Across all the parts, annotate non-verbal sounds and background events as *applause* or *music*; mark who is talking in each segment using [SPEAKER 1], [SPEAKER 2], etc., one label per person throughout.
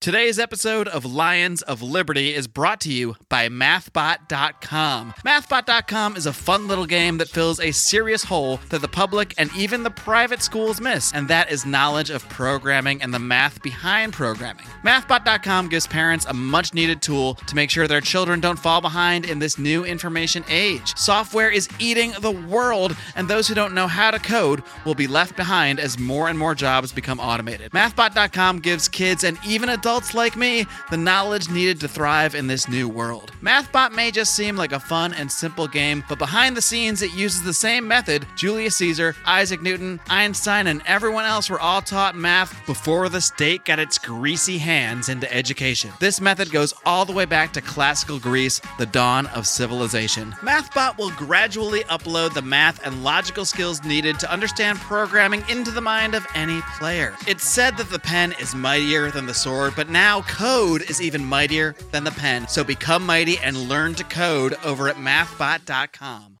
[SPEAKER 1] Today's episode of Lions of Liberty is brought to you by MathBot.com. MathBot.com is a fun little game that fills a serious hole that the public and even the private schools miss, and that is knowledge of programming and the math behind programming. MathBot.com gives parents a much needed tool to make sure their children don't fall behind in this new information age. Software is eating the world, and those who don't know how to code will be left behind as more and more jobs become automated. MathBot.com gives kids and even adults adults like me the knowledge needed to thrive in this new world. MathBot may just seem like a fun and simple game, but behind the scenes, it uses the same method Julius Caesar, Isaac Newton, Einstein, and everyone else were all taught math before the state got its greasy hands into education. This method goes all the way back to classical Greece, the dawn of civilization. MathBot will gradually upload the math and logical skills needed to understand programming into the mind of any player. It's said that the pen is mightier than the sword, but now code is even mightier than the pen. So become mighty and learn to code over at mathbot.com.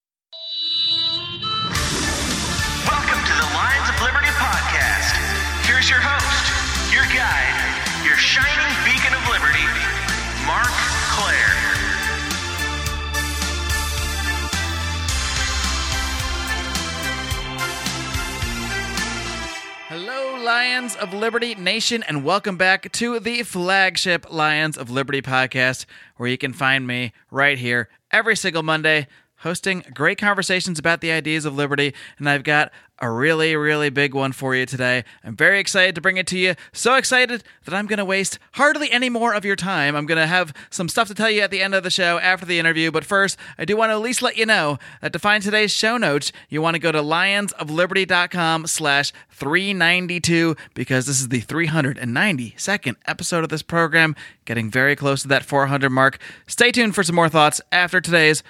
[SPEAKER 2] Lions of Liberty
[SPEAKER 1] Nation, and welcome back to the flagship Lions of Liberty podcast, where you can find me right here every single Monday hosting great conversations about the ideas of liberty. And I've got a really, really big one for you today. I'm very excited to bring it to you. So excited that I'm going to waste hardly any more of your time. I'm going to have some stuff to tell you at the end of the show after the interview. But first, I do want to at least let you know that to find today's show notes, you want to go to lionsofliberty.com slash 392 because this is the 392nd episode of this program, getting very close to that 400 mark. Stay tuned for some more thoughts after today's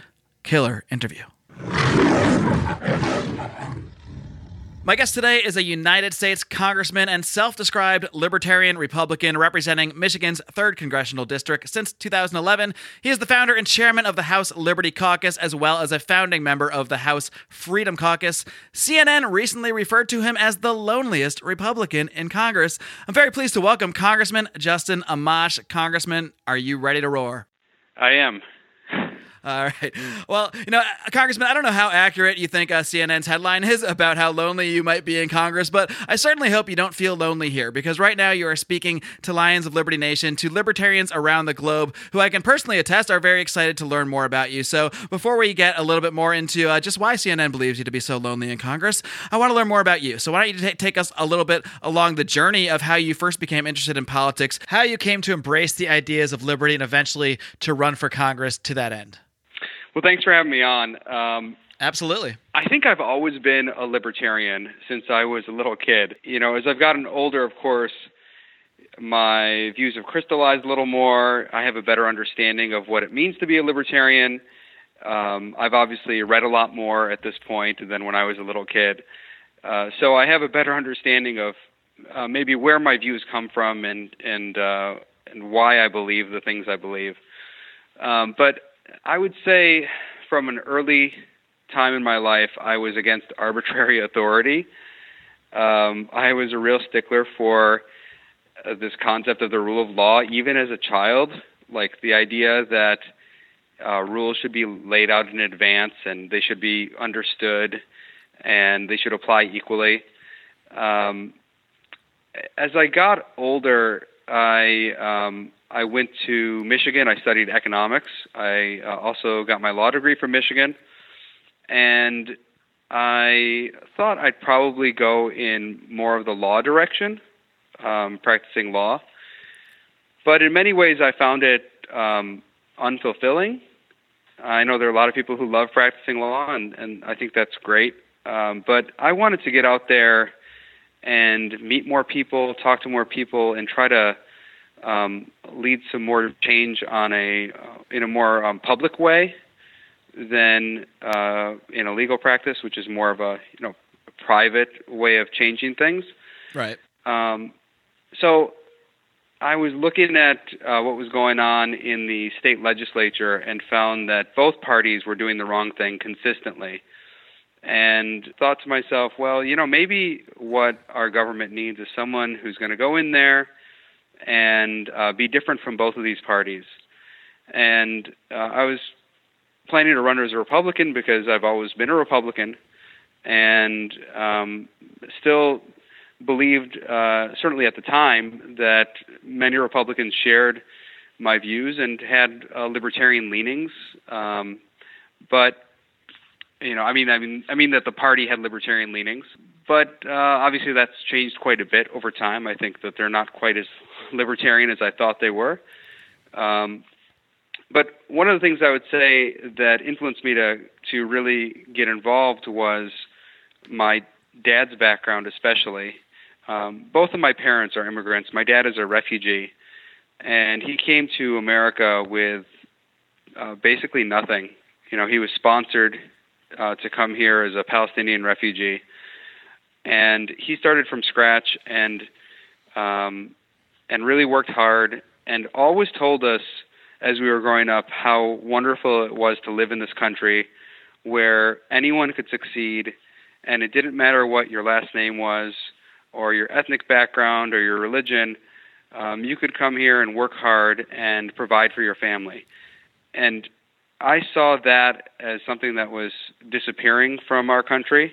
[SPEAKER 1] killer interview. My guest today is a United States Congressman and self described Libertarian Republican representing Michigan's 3rd Congressional District since 2011. He is the founder and chairman of the House Liberty Caucus, as well as a founding member of the House Freedom Caucus. CNN recently referred to him as the loneliest Republican in Congress. I'm very pleased to welcome Congressman Justin Amash. Congressman, are you ready to roar?
[SPEAKER 3] I am. *laughs*
[SPEAKER 1] All right. Well, you know, Congressman, I don't know how accurate you think uh, CNN's headline is about how lonely you might be in Congress, but I certainly hope you don't feel lonely here because right now you are speaking to Lions of Liberty Nation, to libertarians around the globe who I can personally attest are very excited to learn more about you. So before we get a little bit more into uh, just why CNN believes you to be so lonely in Congress, I want to learn more about you. So why don't you t- take us a little bit along the journey of how you first became interested in politics, how you came to embrace the ideas of liberty, and eventually to run for Congress to that end?
[SPEAKER 3] Well, thanks for having me on. Um,
[SPEAKER 1] Absolutely.
[SPEAKER 3] I think I've always been a libertarian since I was a little kid. You know, as I've gotten older, of course, my views have crystallized a little more. I have a better understanding of what it means to be a libertarian. Um, I've obviously read a lot more at this point than when I was a little kid. Uh, so I have a better understanding of uh, maybe where my views come from and and uh, and why I believe the things I believe. Um, but I would say from an early time in my life, I was against arbitrary *laughs* authority. Um, I was a real stickler for uh, this concept of the rule of law, even as a child. Like the idea that uh, rules should be laid out in advance and they should be understood and they should apply equally. Um, as I got older, I um, I went to Michigan. I studied economics. I uh, also got my law degree from Michigan, and I thought I'd probably go in more of the law direction, um, practicing law. But in many ways, I found it um, unfulfilling. I know there are a lot of people who love practicing law, and, and I think that's great. Um, but I wanted to get out there and meet more people, talk to more people, and try to um, lead some more change on a uh, in a more um, public way than uh, in a legal practice, which is more of a you know private way of changing things.
[SPEAKER 1] Right.
[SPEAKER 3] Um, so I was looking at uh, what was going on in the state legislature and found that both parties were doing the wrong thing consistently. And thought to myself, well, you know, maybe what our government needs is someone who's going to go in there and uh, be different from both of these parties. And uh, I was planning to run as a Republican because I've always been a Republican, and um, still believed, uh, certainly at the time, that many Republicans shared my views and had uh, libertarian leanings. Um, but you know, I mean, I mean, I mean that the party had libertarian leanings, but uh, obviously that's changed quite a bit over time. I think that they're not quite as libertarian as I thought they were. Um, but one of the things I would say that influenced me to to really get involved was my dad's background, especially. Um, both of my parents are immigrants. My dad is a refugee, and he came to America with uh, basically nothing. You know, he was sponsored uh, to come here as a Palestinian refugee, and he started from scratch and um, and really worked hard and always told us as we were growing up how wonderful it was to live in this country where anyone could succeed and it didn't matter what your last name was or your ethnic background or your religion um, you could come here and work hard and provide for your family and I saw that as something that was disappearing from our country,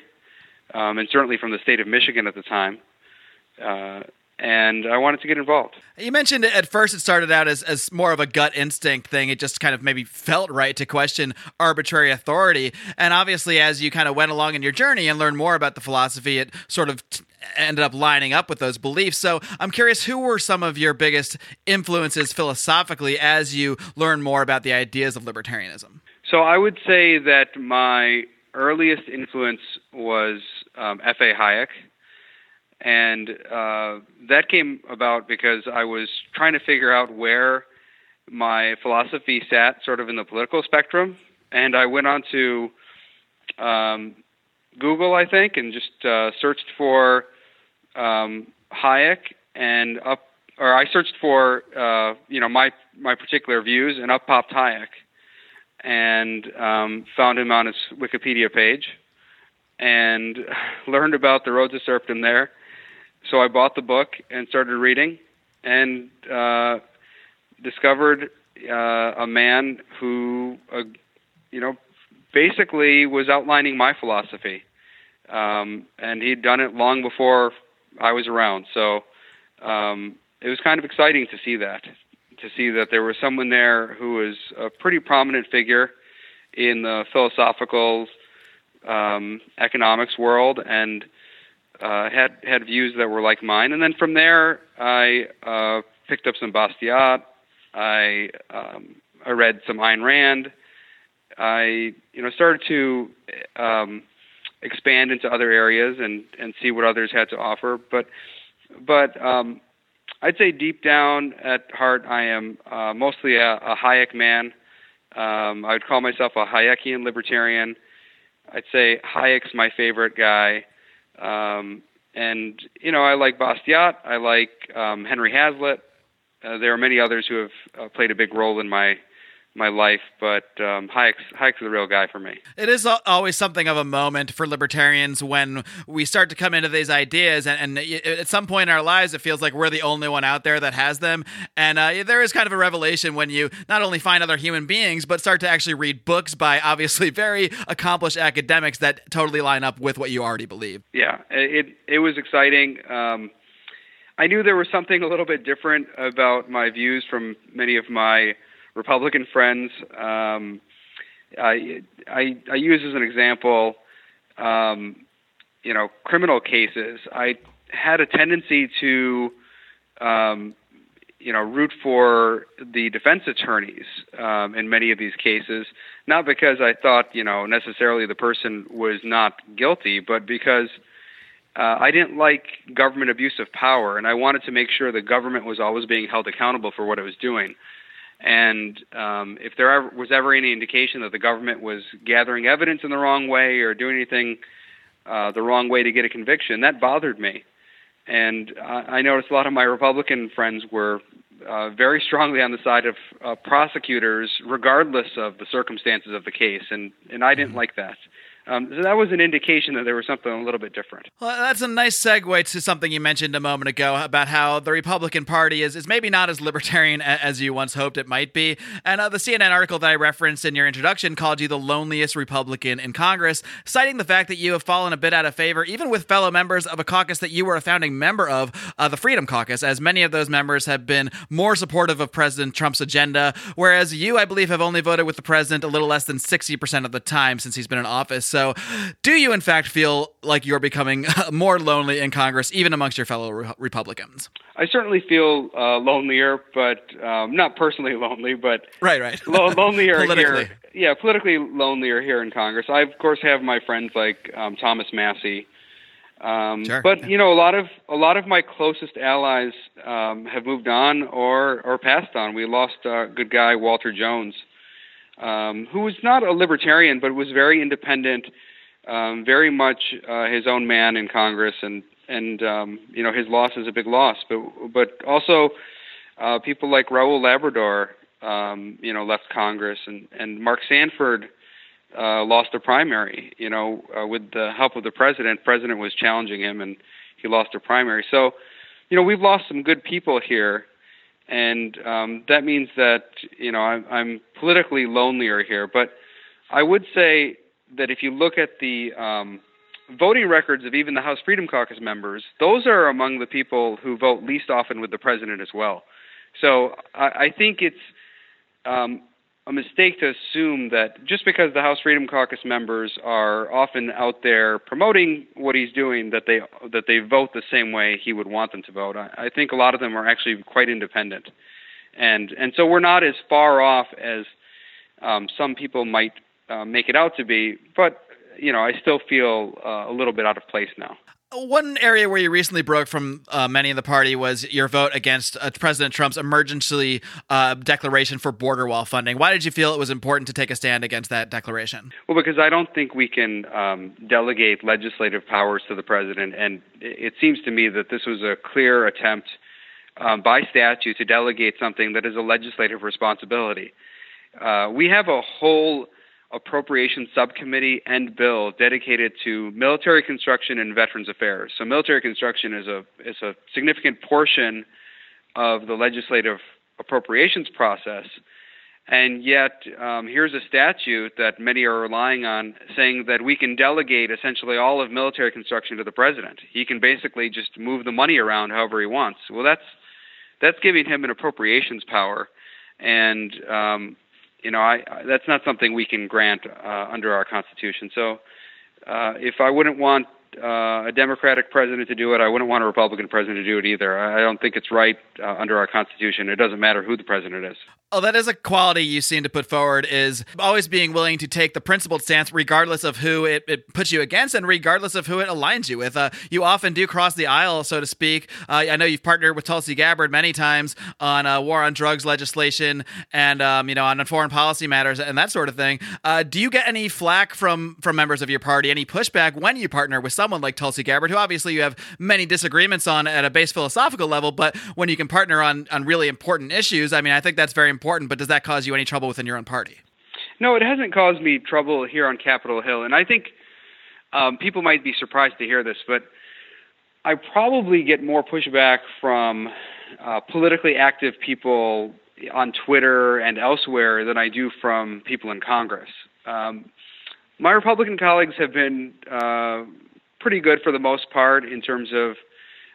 [SPEAKER 3] um, and certainly from the state of Michigan at the time. Uh, and I wanted to get involved.
[SPEAKER 1] You mentioned at first it started out as, as more of a gut instinct thing. It just kind of maybe felt right to question arbitrary authority. And obviously, as you kind of went along in your journey and learned more about the philosophy, it sort of t- ended up lining up with those beliefs. So I'm curious, who were some of your biggest influences philosophically as you learn more about the ideas of libertarianism?
[SPEAKER 3] So I would say that my earliest influence was um, F.A. Hayek and uh, that came about because I was trying to figure out where my philosophy sat, sort of in the political spectrum, and I went on to um, Google, I think, and just uh, searched for um, Hayek, and up, or I searched for uh, you know my my particular views, and up popped Hayek, and um, found him on his Wikipedia page, and *laughs* learned about the road to serfdom there so I bought the book and started reading, and uh, discovered uh, a man who, uh, you know, basically was outlining my philosophy, um, and he'd done it long before I was around. So um, it was kind of exciting to see that, to see that there was someone there who was a pretty prominent figure in the philosophical um, economics world and uh, had had views that were like mine, and then from there I uh, picked up some Bastiat. I um, I read some Ayn Rand. I you know started to um, expand into other areas and and see what others had to offer. But but um, I'd say deep down at heart I am uh, mostly a, a Hayek man. Um, I would call myself a Hayekian libertarian. I'd say Hayek's my favorite guy. Um, and you know, I like Bastiat. I like um, Henry Hazlitt. Uh, there are many others who have uh, played a big role in my my life, but um, Hayek's, Hayek's the real guy for me.
[SPEAKER 1] It is always something of a moment for libertarians when we start to come into these ideas, and, and at some point in our lives, it feels like we're the only one out there that has them. And uh, there is kind of a revelation when you not only find other human beings, but start to actually read books by obviously *laughs* very accomplished academics that totally line up with what you already believe.
[SPEAKER 3] Yeah, it it was exciting. Um, I knew there was something a little bit different about my views from many of my Republican friends. Um, I, I, I use as an example, um, you know, criminal cases. I had a tendency to, um, you know, root for the defense attorneys um, in many of these cases, not because I thought, you know, necessarily the person was not guilty, but because uh, I didn't like government abuse of power, and I wanted to make sure the government was always being held accountable for what it was doing. And um, if there ever, was ever any indication that the government was gathering evidence in the wrong way or doing anything uh, the wrong way to get a conviction, that bothered me. And I, I noticed a lot of my Republican friends were uh, very strongly on the side of uh, prosecutors, regardless of the circumstances of the case, and and I didn't mm-hmm. like that. Um, so that was an indication that there was something a little bit different.
[SPEAKER 1] Well, that's a nice segue to something you mentioned a moment ago about how the Republican Party is, is maybe not as libertarian as you once hoped it might be. And uh, the CNN article that I referenced in your introduction called you the loneliest Republican in Congress, citing the fact that you have fallen a bit out of favor, even with fellow members of a caucus that you were a founding member of, uh, the Freedom Caucus, as many of those members have been more supportive of President Trump's agenda, whereas you, I believe, have only voted with the president a little less than 60% of the time since he's been in office. So, do you, in fact, feel like you're becoming *laughs* more lonely in Congress, even amongst your fellow re- Republicans?
[SPEAKER 3] I certainly feel uh, lonelier, but um, not personally *laughs* lonely, but
[SPEAKER 1] right, right,
[SPEAKER 3] lo- lonelier *laughs*
[SPEAKER 1] politically.
[SPEAKER 3] here. Yeah, politically lonelier here in Congress. I of course have my friends like um, Thomas Massie, um,
[SPEAKER 1] Sure.
[SPEAKER 3] but you know a lot of a lot of my closest allies um, have moved on or or passed on. We lost a good guy Walter Jones, um, who was not a libertarian but was very independent, um, very much uh, his own man in Congress, and and um, you know his loss is a big loss. But but also uh, people like Raul Labrador, um, you know, left Congress, and and Mark Sanford uh, lost a primary. You know, uh, with the help of the president, president was challenging him, and he lost a primary. So, you know, we've lost some good people here, and um, that means that you know I'm, I'm politically lonelier here. But I would say that if you look at the um, voting records of even the House Freedom Caucus members, those are among the people who vote least often with the president as well. So I, I think it's um, a mistake to assume that just because the House Freedom Caucus members are often out there promoting what he's doing, that they that they vote the same way he would want them to vote. I, I think a lot of them are actually quite independent, and and so we're not as far off as um, some people might uh, make it out to be. But you know, I still feel uh, a little bit out of place now.
[SPEAKER 1] One area where you recently broke from uh, many in the party was your vote against uh, President Trump's emergency uh, declaration for border wall funding. Why did you feel it was important to take a stand against that declaration?
[SPEAKER 3] Well, because I don't think we can um, delegate legislative powers to the president, and it seems to me that this was a clear attempt um, by statute to delegate something that is a legislative responsibility. Uh, we have a whole appropriation subcommittee and bill dedicated to military construction and veterans affairs. So military construction is a is a significant portion of the legislative appropriations process. And yet, um, here's a statute that many are relying on saying that we can delegate essentially all of military construction to the president. He can basically just move the money around however he wants. Well, that's that's giving him an appropriations power, and um, you know, I, I, that's not something we can grant uh, under our Constitution. So, uh, if I wouldn't want uh, a Democratic president to do it, I wouldn't want a Republican president to do it either. I don't think it's right uh, under our Constitution. It doesn't matter who the president is.
[SPEAKER 1] Oh, that is a quality you seem to put forward is always being willing to take the principled stance regardless of who it, it puts you against and regardless of who it aligns you with. Uh, you often do cross the aisle, so to speak. Uh, I know you've partnered with Tulsi Gabbard many times on uh, war on drugs legislation and, um, you know, on foreign policy matters and that sort of thing. Uh, do you get any flack from, from members of your party, any pushback when you partner with someone like Tulsi Gabbard, who obviously you have many disagreements on at a base philosophical level, but when you can partner on, on really important issues, I mean, I think that's very important, but does that cause you any trouble within your own party?
[SPEAKER 3] No, it hasn't caused me trouble here on Capitol Hill, and I think um, people might be surprised to hear this, but I probably get more pushback from uh, politically active people on Twitter and elsewhere than I do from people in Congress. Um, my Republican colleagues have been uh, pretty good for the most part in terms of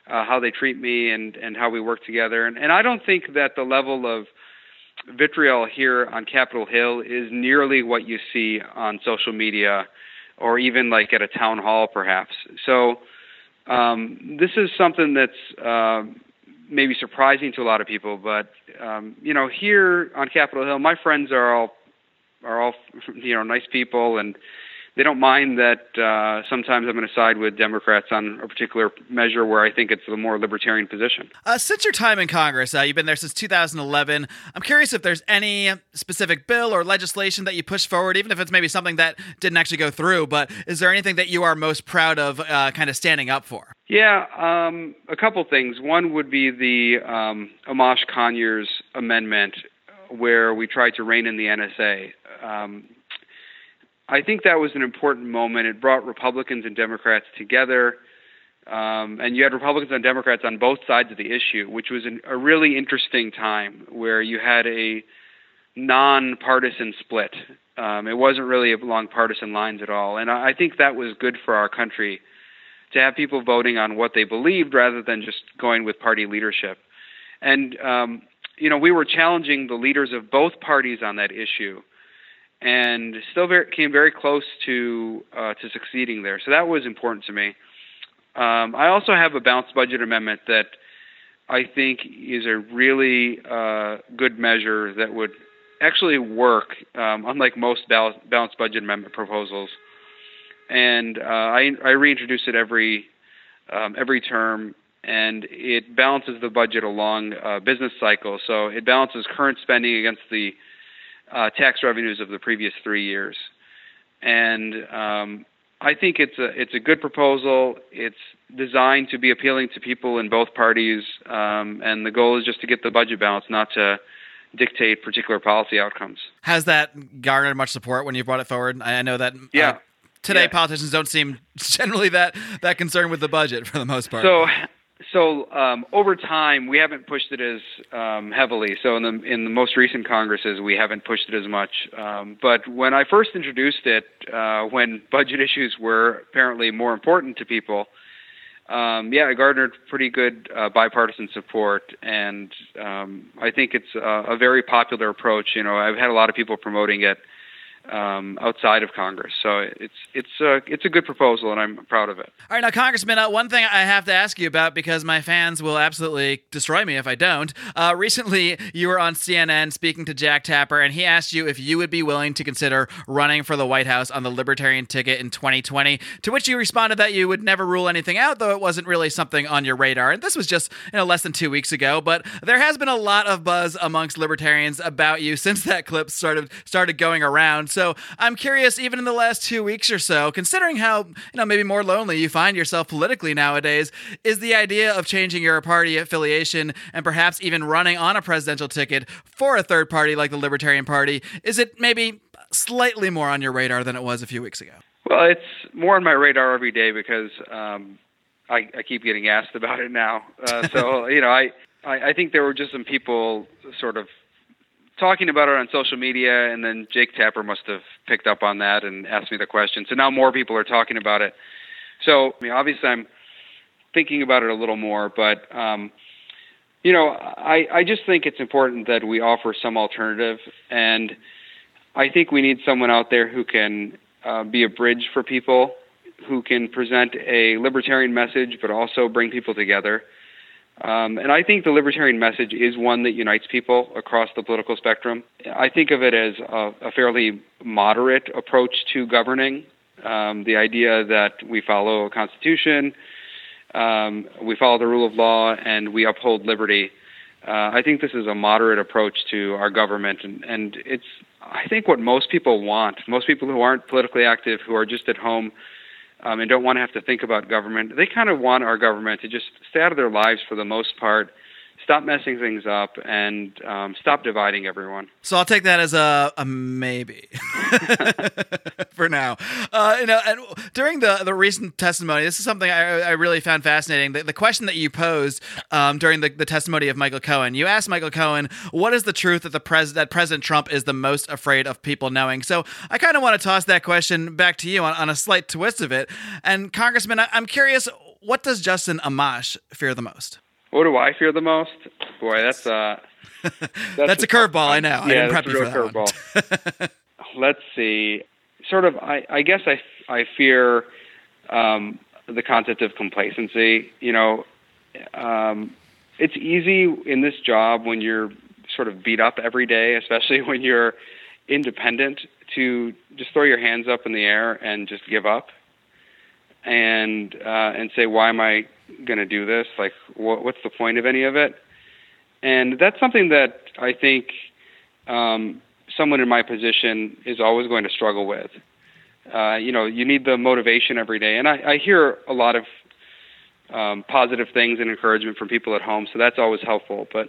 [SPEAKER 3] uh, how they treat me and, and how we work together, and, and I don't think that the level of vitriol here on Capitol Hill is nearly what you see on social media or even like at a town hall, perhaps. So um, this is something that's uh, maybe surprising to a lot of people, but um, you know, here on Capitol Hill, my friends are all are all *laughs* you know nice people and they don't mind that uh, sometimes I'm going to side with Democrats on a particular measure where I think it's a more libertarian position.
[SPEAKER 1] Uh, since your time in Congress, uh, you've been there since 2011. I'm curious if there's any specific bill or legislation that you push forward, even if it's maybe something that didn't actually go through. But is there anything that you are most proud of, uh, kind of standing up for?
[SPEAKER 3] Yeah, um, a couple things. One would be the um, Amash Conyers amendment, where we tried to rein in the NSA. Um, I think that was an important moment. It brought Republicans and Democrats together. Um, and you had Republicans and Democrats on both sides of the issue, which was an, a really interesting time where you had a non-partisan split. Um, it wasn't really along partisan lines at all, and I, I think that was good for our country to have people voting on what they believed rather than just going with party leadership. And um, you know, we were challenging the leaders of both parties on that issue, and still very, came very close to uh, to succeeding there. So that was important to me. Um, I also have a balanced budget amendment that I think is a really uh, good measure that would actually work, um, unlike most balanced budget amendment proposals. And uh, I, I reintroduce it every um, every term, and it balances the budget along uh, business cycles. So it balances current spending against the uh, tax revenues of the previous three years. And um, I think it's a it's a good proposal. It's designed to be appealing to people in both parties, um, and the goal is just to get the budget balance, not to dictate particular policy outcomes.
[SPEAKER 1] Has that garnered much support when you brought it forward? I know that. Uh,
[SPEAKER 3] yeah. Uh,
[SPEAKER 1] today,
[SPEAKER 3] yeah.
[SPEAKER 1] politicians don't seem *laughs* generally that that concerned with the budget for the most part.
[SPEAKER 3] So, so um, over time, we haven't pushed it as um, heavily. So in the in the most recent Congresses, we haven't pushed it as much. Um, but when I first introduced it, uh, when *laughs* budget issues were apparently more important to people, um, yeah, it garnered pretty good uh, bipartisan support, and um, I think it's a, a very popular approach. You know, I've had a lot of people promoting it um, outside of Congress. So it's it's a it's a good proposal, and I'm proud of it.
[SPEAKER 1] All right, now Congressman, uh, one thing I have to ask you about because my fans will absolutely destroy me if I don't. Uh, recently, you were on CNN speaking to Jake Tapper, and he asked you if you would be willing to consider running for the White House on the Libertarian ticket in 2020. To which you responded that you would never rule anything out, though it wasn't really something on your radar. And this was just you know less than two weeks ago, but there has been a lot of buzz amongst libertarians about you since that clip started started going around. So I'm curious, even in the last two weeks or so, considering how you know maybe more lonely you find yourself politically nowadays, is the idea of changing your party affiliation and perhaps even running on a presidential ticket for a third party like the Libertarian Party, is it maybe slightly more on your radar than it was a few weeks ago?
[SPEAKER 3] Well, it's more on my radar every day because um, I, I keep getting asked about it now. Uh, so *laughs* you know, I, I I think there were just some people sort of talking about it on social media, and then Jake Tapper must have picked up on that and asked me the question. So now more people are talking about it. So I mean, obviously, I'm thinking about it a little more, but um, you know, I I just think it's important that we offer some alternative, and I think we need someone out there who can uh, be a bridge for people, who can present a libertarian message, but also bring people together. Um, and I think the libertarian message is one that unites people across the political spectrum. I think of it as a, a fairly moderate approach to governing. Um, the idea that we follow a constitution, um, we follow the rule of law, and we uphold liberty. Uh, I think this is a moderate approach to our government, and, and it's I think what most people want. Most people who aren't politically active, who are just at home um, and don't want to have to think about government. They kind of want our government to just stay out of their lives for the most part stop messing things up and um, stop dividing everyone.
[SPEAKER 1] So I'll take that as a, a maybe *laughs* for now. Uh, you know, and during the the recent testimony, this is something I, I really found fascinating. The, the, question that you posed um, during the, the testimony of Michael Cohen, you asked Michael Cohen, "What is the truth that the pres- that President Trump is the most afraid of people knowing?" So I kind of want to toss that question back to you on, on a slight twist of it. And Congressman, I, I'm curious, what does Justin Amash fear the most?
[SPEAKER 3] What do I fear the most? Boy, that's uh *laughs*
[SPEAKER 1] that's, that's a curveball. I know.
[SPEAKER 3] Yeah,
[SPEAKER 1] I a real
[SPEAKER 3] curveball. *laughs* Let's see. Sort of. I, I guess I I fear um, the concept of complacency. You know, um, it's easy in this job when you're sort of beat up every day, especially *laughs* when you're independent, to just throw your hands up in the air and just give up, and uh, and say, why am I going to do this? Like, what, what's the point of any of it? And that's something that I think um, someone in my position is always going to struggle with. Uh, you know, you need the motivation every day, and I, I hear a lot of um, positive things and encouragement from people at home, so that's always helpful. But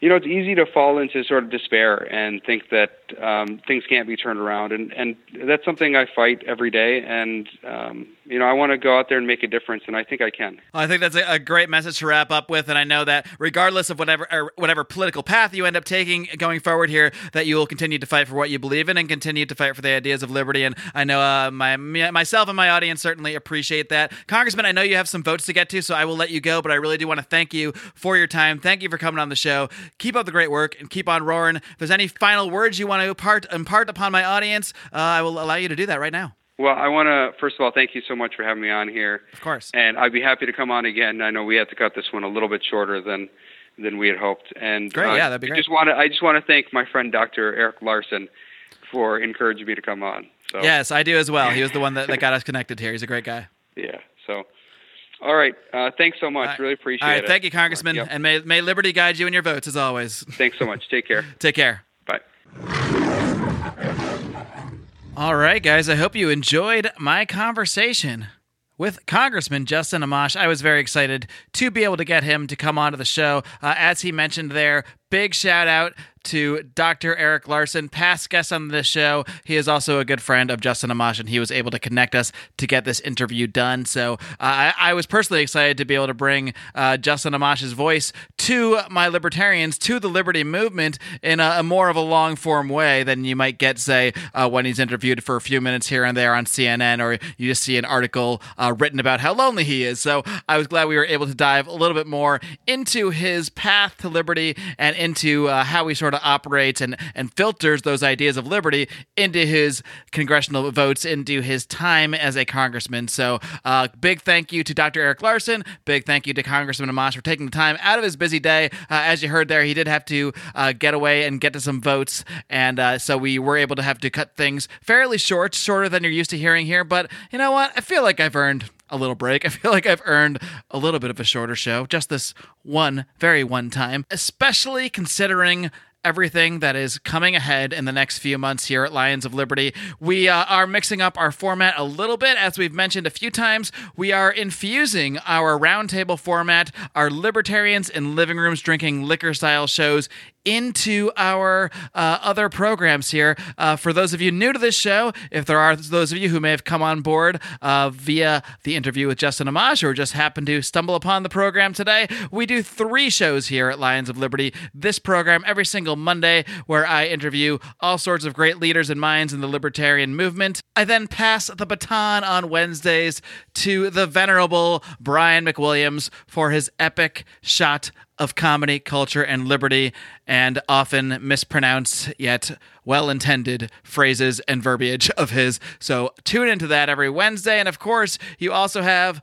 [SPEAKER 3] you know, it's easy to fall into sort of despair and think that um, things can't be turned around, and and that's something I fight every day. And um, you know, I want to go out there and make a difference, and I think I can.
[SPEAKER 1] Well, I think that's a, a great message to wrap up with, and I know that regardless of whatever whatever political path you end up taking going forward here, that you will continue to fight for what you believe in and continue to fight for the ideas of liberty. And I know uh, my myself and my audience certainly appreciate that, Congressman. I know you have some votes to get to, so I will let you go, but I really do want to thank you for your time. Thank you for coming on the show keep up the great work and keep on roaring. If there's any final words you want to impart, impart upon my audience, uh, I will allow you to do that right now.
[SPEAKER 3] Well, I want to first of all thank you so much for having me on here.
[SPEAKER 1] Of course.
[SPEAKER 3] And I'd be happy to come on again. I know we had to cut this one a little bit shorter than than we had hoped. And
[SPEAKER 1] great,
[SPEAKER 3] uh,
[SPEAKER 1] yeah, that'd be great.
[SPEAKER 3] I just want to I just want to thank my friend Dr. Eric Larson for encouraging me to come on. So.
[SPEAKER 1] Yes, I do as well. He was the one that, that *laughs* got us connected here. He's a great guy.
[SPEAKER 3] Yeah. So all right. Uh, thanks so much. Really appreciate it.
[SPEAKER 1] All right.
[SPEAKER 3] it.
[SPEAKER 1] Thank you, Congressman.
[SPEAKER 3] Yep.
[SPEAKER 1] And may, may liberty guide you in your votes as always.
[SPEAKER 3] Thanks so much. Take care. *laughs*
[SPEAKER 1] Take care.
[SPEAKER 3] Bye.
[SPEAKER 1] All right, guys. I hope you enjoyed my conversation with Congressman Justin Amash. I was very excited to be able to get him to come onto the show. Uh, as he mentioned there, big shout out to Dr. Eric Larson, past guest on this show. He is also a good friend of Justin Amash, and he was able to connect us to get this interview done. So uh, I, I, was personally excited to be able to bring uh, Justin Amash's voice to my libertarians, to the liberty movement in a, a more of a long form way than you might get, say, uh, when he's interviewed for a few minutes here and there on CNN, or you just see an article uh, written about how lonely he is. So I was glad we were able to dive a little bit more into his path to liberty and into uh, how we sort of operates and, and filters those ideas of liberty into his congressional votes, into his time as a congressman. So, uh, big thank you to Dr. Eric Larson. Big thank you to Congressman Amash for taking the time out of his busy day. Uh, as you heard there, he did have to uh, get away and get to some votes. And uh, so we were able to have to cut things fairly short, shorter than you're used to hearing here. But you know what? I feel like I've earned a little break. I feel like I've earned a little bit of a shorter show, just this one, very one time, especially considering everything that is coming ahead in the next few months here at Lions of Liberty. We uh, are mixing up our format a little bit, as we've mentioned a few times. We are infusing our roundtable format, our libertarians in living rooms drinking liquor style shows into our uh, other programs here. Uh, for those of you new to this show, if there are those of you who may have come on board uh, via the interview with Justin Amash or just happened to stumble upon the program today, we do three shows here at Lions of Liberty. This program every single Monday, where I interview all sorts of great leaders and minds in the libertarian movement. I then pass the baton on Wednesdays to the venerable Brian McWilliams for his epic shot of comedy, culture, and liberty, and often mispronounced yet well intended phrases and verbiage of his. So tune into that every Wednesday. And of course, you also have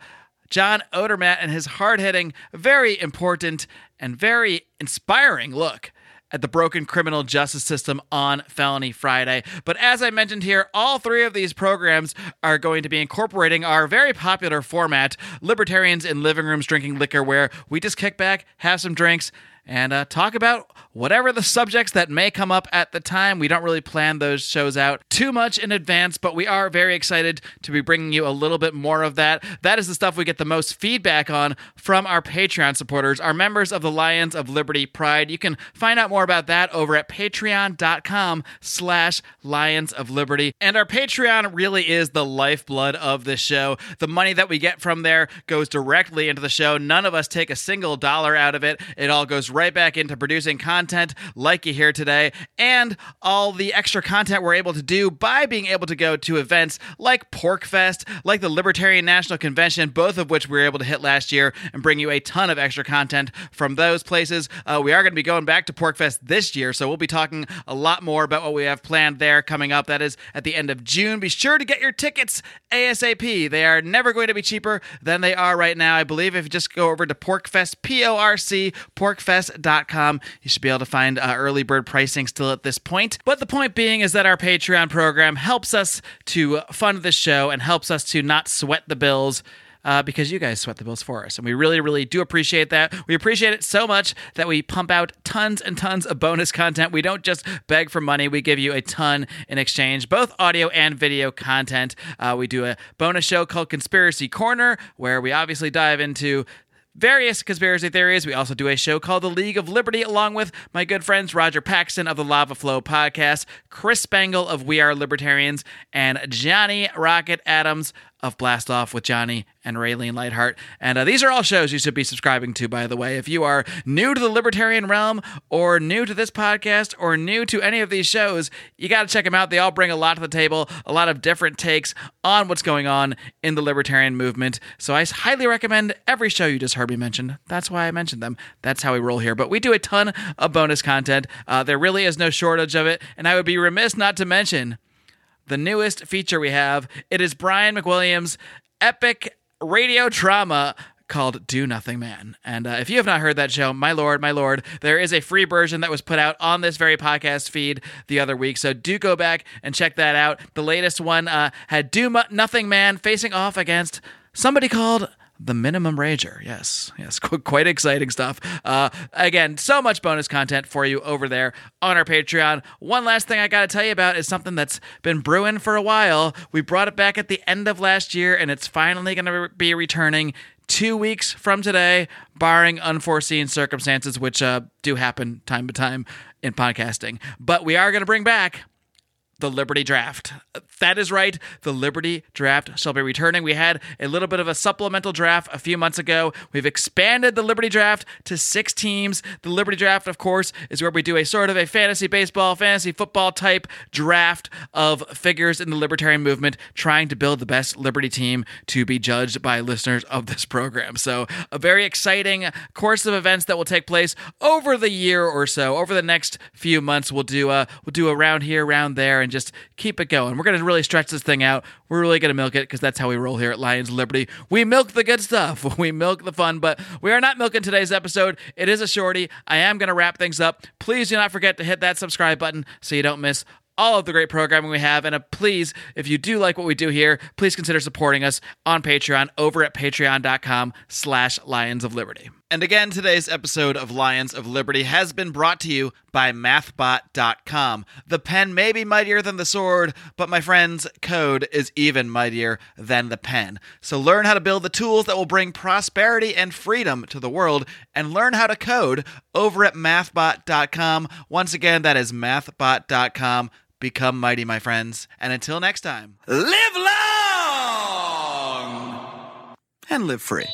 [SPEAKER 1] John Odermatt and his hard hitting, very important, and very inspiring look at the broken criminal justice system on Felony Friday. But as I mentioned here, all three of these programs are going to be incorporating our very popular format, Libertarians in Living Rooms Drinking Liquor, where we just kick back, have some drinks, and uh, talk about whatever the subjects that may come up at the time. We don't really plan those shows out too much in advance, but we are very excited to be bringing you a little bit more of that. That is the stuff we get the most feedback on from our Patreon supporters, our members of the Lions of Liberty Pride. You can find out more about that over at patreon.com slash Lions of Liberty. And our Patreon really is the lifeblood of this show. The money that we get from there goes directly into the show. None of us take a single dollar out of it. It all goes right back into producing content like you hear today and all the extra content we're able to do by being able to go to events like PorcFest, like the Libertarian National Convention, both of which we were able to hit last year and bring you a ton of extra content from those places. Uh, we are going to be going back to PorcFest this year, so we'll be talking a lot more about what we have planned there coming up. That is at the end of June. Be sure to get your tickets ASAP. They are never going to be cheaper than they are right now. I believe if you just go over to PorcFest, P O R C, PorcFest podcast.com. You should be able to find uh, early bird pricing still at this point. But the point being is that our Patreon program helps us to fund this show and helps us to not sweat the bills. Uh, because you guys sweat the bills for us. And we really, really do appreciate that. We appreciate it so much that we pump out tons and tons of bonus content. We don't just beg for money, we give you a ton in exchange, both audio and video content. Uh, we do a bonus show called Conspiracy Corner, where we obviously dive into various conspiracy theories. We also do a show called The League of Liberty, along with my good friends Roger Paxton of the Lava Flow podcast, Chris Spangle of We Are Libertarians, and Johnny Rocket Adams of Blast Off with Johnny and Raylene Lightheart. And uh, these are all shows you should be subscribing to, by the way. If you are new to the libertarian realm, or new to this podcast, or new to any of these shows, you got to check them out. They all bring a lot to the table, a lot of different takes on what's going on in the libertarian movement. So I highly recommend every show you just heard me mention. That's why I mentioned them. That's how we roll here. But we do a ton of bonus content. Uh, there really is no shortage of it. And I would be remiss not to mention the newest feature we have. It is Brian McWilliams' epic radio drama called Do Nothing Man. And uh, if you have not heard that show, my lord, my lord, there is a free version that was put out on this very podcast feed the other week. So do go back and check that out. The latest one uh, had Do Nothing Man facing off against somebody called the minimum rager. Yes yes *laughs* qu- quite exciting stuff. Uh, again so much bonus content for you over there on our patreon. One last thing i gotta tell you about is something that's been brewing for a while. We brought it back at the end of last year and it's finally gonna re- be returning two weeks from today barring unforeseen circumstances which uh, do happen time to time in podcasting. But we are gonna bring back the Liberty Draft. That is right. The Liberty Draft shall be returning. We had a little bit of a supplemental draft a few months ago. We've expanded the Liberty Draft to six teams. The Liberty Draft, of course, is where we do a sort of a fantasy baseball, fantasy football type draft of figures in the libertarian movement, trying to build the best Liberty team to be judged by listeners of this program. So, a very exciting course of events that will take place over the year or so. Over the next few months, we'll do a we'll do a round here, round there, and just keep it going. We're going to really stretch this thing out. We're really going to milk it because that's how we roll here at Lions of Liberty. We milk the good stuff. *laughs* We milk the fun, but we are not milking today's episode. It is a shorty. I am going to wrap things up. Please do not forget to hit that subscribe button so you don't miss all of the great programming we have. And uh, please, if you do like what we do here, please consider supporting us on Patreon over at patreon.com slash Lions of Liberty. And again, today's episode of Lions of Liberty has been brought to you by mathbot.com. The pen may be mightier than the sword, but my friends, code is even mightier than the pen. So learn how to build the tools that will bring prosperity and freedom to the world and learn how to code over at mathbot.com. Once again, that is mathbot.com. Become mighty, my friends. And until next time, live long and live free.